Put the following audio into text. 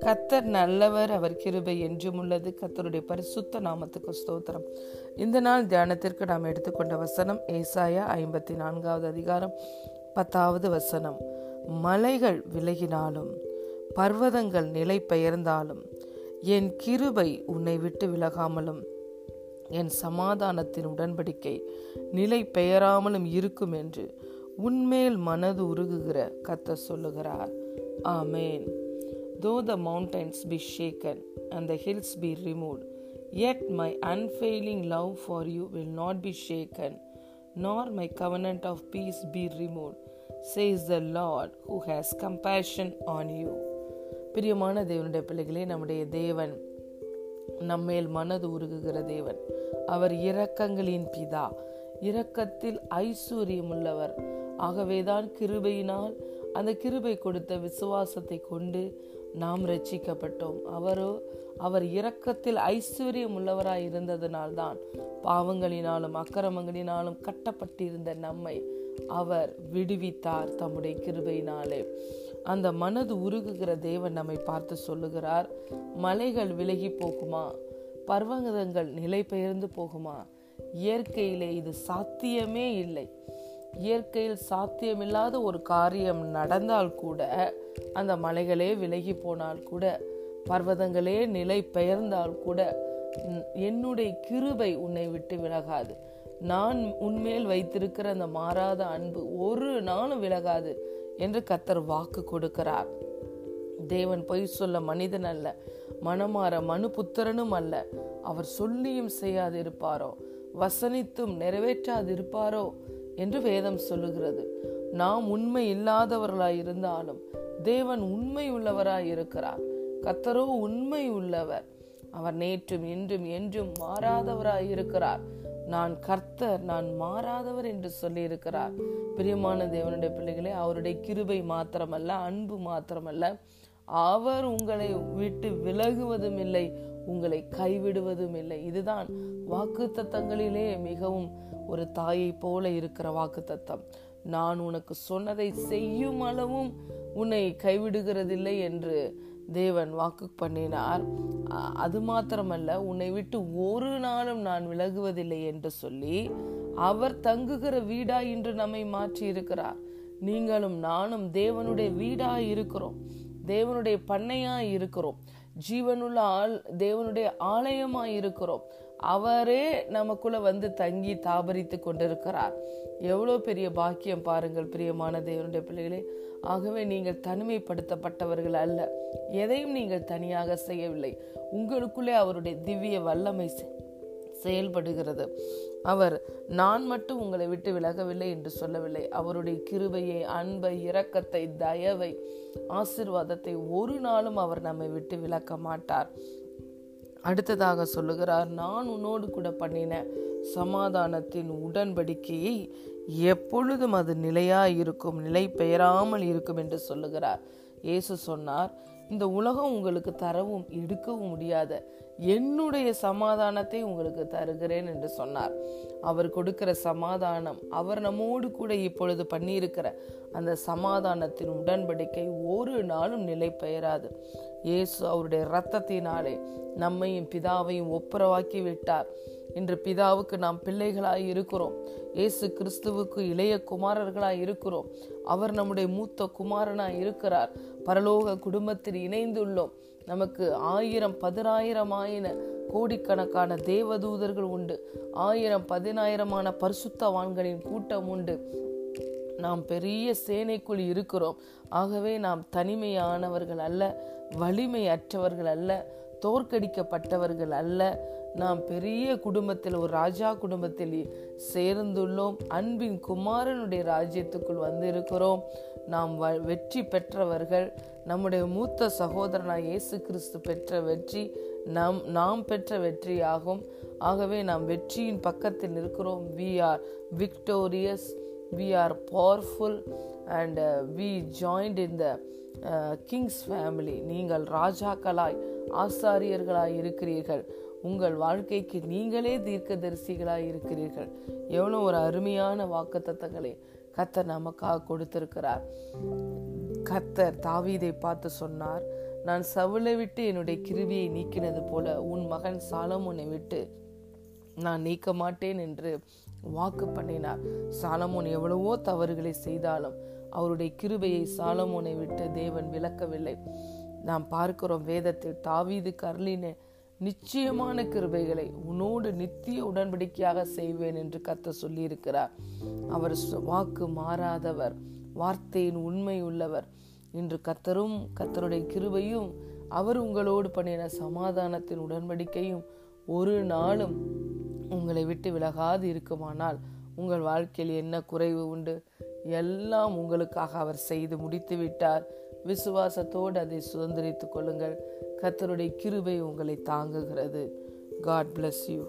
கத்தர் நல்லவர் அவர் கிருபை என்றும் உள்ளது. கத்தருடைய பரிசுத்த நாமத்துக்கு ஸ்தோத்திரம். இந்த நாள் தியானத்திற்கு நாம் எடுத்துக்கொண்ட வசனம் ஏசாயா ஐம்பத்தி நான்காவது அதிகாரம் பத்தாவது வசனம். மலைகள் விலகினாலும் பர்வதங்கள் நிலை பெயர்ந்தாலும் என் கிருபை உன்னை விட்டு விலகாமலும் என் சமாதானத்தின் உடன்படிக்கை நிலை பெயராமலும் இருக்கும் என்று உன்மேல் மனது உருகுகிற கத்த சொல்லுகிறார் ஆமேன் though the mountains be shaken and the hills be removed yet my unfailing love for you will not be shaken nor my covenant of peace be removed, says the Lord who has compassion on you பிரியமான தேவனுடைய பிள்ளைகளே நம்முடைய தேவன் நம்மேல் மனது உருகுகிற தேவன் அவர் இரக்கங்களின் பிதா இரக்கத்தில் ஐஸ்வர்யமுள்ளவர் உள்ளவர் ஆகவேதான் கிருபையினால் அந்த கிருபை கொடுத்த விசுவாசத்தை கொண்டு நாம் ரட்சிக்கப்பட்டோம் அவரோ அவர் இரக்கத்தில் ஐஸ்வர்யம் உள்ளவராய் இருந்ததினால்தான் பாவங்களினாலும் அக்கிரமங்களினாலும் கட்டப்பட்டிருந்த நம்மை அவர் விடுவித்தார் தம்முடைய கிருபையினாலே. அந்த மனது உருகுகிற தேவன் நம்மை பார்த்து சொல்லுகிறார் மலைகள் விலகி போகுமா? பர்வதங்கள் நிலை பெயர்ந்து போகுமா? இயற்கையிலே இது சாத்தியமே இல்லை. இயற்கையில் சாத்தியமில்லாத ஒரு காரியம் நடந்தால் கூட அந்த மலைகளே விலகி போனால் கூட பர்வதங்களே நிலை பெயர்ந்தால் கூட என்னுடைய கிருபை உன்னை விட்டு விலகாது. நான் உன்மேல் வைத்திருக்கிற அந்த மாறாத அன்பு ஒரு நாளும் விலகாது என்று கத்தர் வாக்கு கொடுக்கிறார். தேவன் பொய் சொல்ல மனிதன் அல்ல மனமாற மனு புத்திரனும் அல்ல. அவர் சொல்லியும் செய்யாது இருப்பாரோ வசனித்தும் நிறைவேற்றாது இருப்பாரோ என்று வேதம் சொல்லுகிறது. நாம் உண்மை இல்லாதவர்களாய் இருந்தாலும் தேவன் உண்மை உள்ளவராய் இருக்கிறார் கத்தரோ உண்மை உள்ளவர். அவர் நேற்றும் இன்றும் என்றும் மாறாதவராய் இருக்கிறார் நான் கர்த்தர் நான் மாறாதவர் என்று சொல்லியிருக்கிறார். பிரியமான தேவனுடைய பிள்ளைகளே அவருடைய கிருபை மாத்திரமல்ல அன்பு மாத்திரமல்ல. அவர் உங்களை விட்டு விலகுவதும் இல்லை உங்களை கைவிடுவதும் இல்லை. இதுதான் வாக்கு தத்தங்களிலே மிகவும் ஒரு தாயை போல இருக்கிற வாக்கு தத்தம் நான் உனக்கு சொன்னதை செய்யும் அளவும் உன்னை கைவிடுகிறதில்லை என்று தேவன் வாக்கு பண்ணினார். அது மாத்திரமல்ல உன்னை விட்டு ஒரு நாளும் நான் விலகுவதில்லை என்று சொல்லி அவர் தங்குகிற வீடா இன்று நம்மை மாற்றி இருக்கிறார் நீங்களும் நானும் தேவனுடைய வீடா இருக்கிறோம். தேவனுடைய பண்ணையா இருக்கிறோம். ஜீவனுள்ள ஆள் தேவனுடைய ஆலயமாக இருக்கிறோம் அவரே நமக்குள்ள வந்து தங்கி தாபரித்து கொண்டிருக்கிறார். எவ்வளோ பெரிய பாக்கியம் பாருங்கள் பிரியமான தேவனுடைய பிள்ளைகளே. ஆகவே நீங்கள் தனிமைப்படுத்தப்பட்டவர்கள் அல்ல. எதையும் நீங்கள் தனியாக செய்யவில்லை. உங்களுக்குள்ளே அவருடைய திவ்ய வல்லமை செயல்படுகிறது. அவர் நான் மட்டும் உங்களை விட்டு விலகவில்லை என்று சொல்லவில்லை. அவருடைய கிருபையை அன்பை இரக்கத்தை தயவை ஆசிர்வாதத்தை ஒரு நாளும் அவர் நம்மை விட்டு விலக்க மாட்டார். அடுத்ததாக சொல்லுகிறார் நான் உன்னோடு கூட பண்ணின சமாதானத்தின் உடன்படிக்கையை எப்பொழுதும் அது நிலையாக இருக்கும் நிலை பெயராமல் இருக்கும் என்று சொல்லுகிறார். இயேசு சொன்னார் இந்த உலகம் உங்களுக்கு தரவும் எடுக்கவும் முடியாத. என்னுடைய சமாதானத்தை உங்களுக்கு தருகிறேன் என்று சொன்னார். அவர் கொடுக்கிற சமாதானம் அவர் நம்மோடு கூட இப்பொழுது பண்ணியிருக்கிற அந்த சமாதானத்தின் உடன்படிக்கை ஒரு நாளும் நிலை பெயராது. இயேசு அவருடைய இரத்தத்தினாலே நம்மையும் பிதாவையும் ஒப்புரவாக்கி விட்டார் இன்று பிதாவுக்கு நாம் பிள்ளைகளாய் இருக்கிறோம். இயேசு கிறிஸ்துவுக்கு இளைய குமாரர்களாய் இருக்கிறோம். அவர் நம்முடைய மூத்த குமாரனாய் இருக்கிறார். பரலோக குடும்பத்தில் இணைந்துள்ளோம். நமக்கு ஆயிரம் பதினாயிரமாயின கோடிக்கணக்கான தேவதூதர்கள் உண்டு. ஆயிரம் பதினாயிரமான பரிசுத்தவான்களின் கூட்டம் உண்டு. நாம் பெரிய சேனைக்குள் இருக்கிறோம். ஆகவே நாம் தனிமையானவர்கள் அல்ல வலிமை அற்றவர்கள் அல்ல தோற்கடிக்கப்பட்டவர்கள் அல்ல நாம் பெரிய குடும்பத்தில் ஒரு ராஜா குடும்பத்தில் சேர்ந்துள்ளோம். அன்பின் குமாரனுடைய ராஜ்யத்துக்குள் வந்து இருக்கிறோம் நாம் வெற்றி பெற்றவர்கள் நம்முடைய மூத்த சகோதரனாக இயேசு கிறிஸ்து பெற்ற வெற்றி நம் நாம் பெற்ற வெற்றியாகும். ஆகவே நாம் வெற்றியின் பக்கத்தில் இருக்கிறோம் we are victorious we are powerful and we joined in the king's family நீங்கள் ராஜாக்களாய் ஆசாரியர்களாய் இருக்கிறீர்கள். உங்கள் வாழ்க்கைக்கு நீங்களே தீர்க்கதரிசிகளாய் இருக்கிறீர்கள். எவ்வளோ ஒரு அருமையான வாக்கு தத்தங்களை கத்தர் நமக்காக கொடுத்திருக்கிறார். கத்தர் தாவீதை பார்த்து சொன்னார் நான் சவுளை விட்டு என்னுடைய கிருவியை நீக்கினது போல உன் மகன் சாலமோனை விட்டு நான் நீக்க மாட்டேன் என்று வாக்கு பண்ணினார். சாலமோன் எவ்வளவோ தவறுகளை செய்தாலும் அவருடைய கிருபையை சாலமோனை விட்டு தேவன் விளக்கவில்லை. நாம் பார்க்கிறோம் வேதத்தில் தாவீது கர்லின நிச்சயமான கிருபைகளை உன்னோடு நித்திய உடன்படிக்கையாக செய்வேன் என்று கத்த சொல்லியிருக்கிறார். அவர் வாக்கு மாறாதவர் வார்த்தையின் உண்மை உள்ளவர். இன்று கத்தரும் கத்தருடைய கிருபையும் அவர் உங்களோடு பண்ணின சமாதானத்தின் உடன்படிக்கையும் ஒரு நாளும் உங்களை விட்டு விலகாது இருக்குமானால் உங்கள் வாழ்க்கையில் என்ன குறைவு உண்டு? எல்லாம் உங்களுக்காக அவர் செய்து முடித்து விட்டார் விசுவாசத்தோடு அதை சுதந்திரித்துக் கொள்ளுங்கள். கத்தருடைய கிருபை உங்களை தாங்குகிறது. God bless you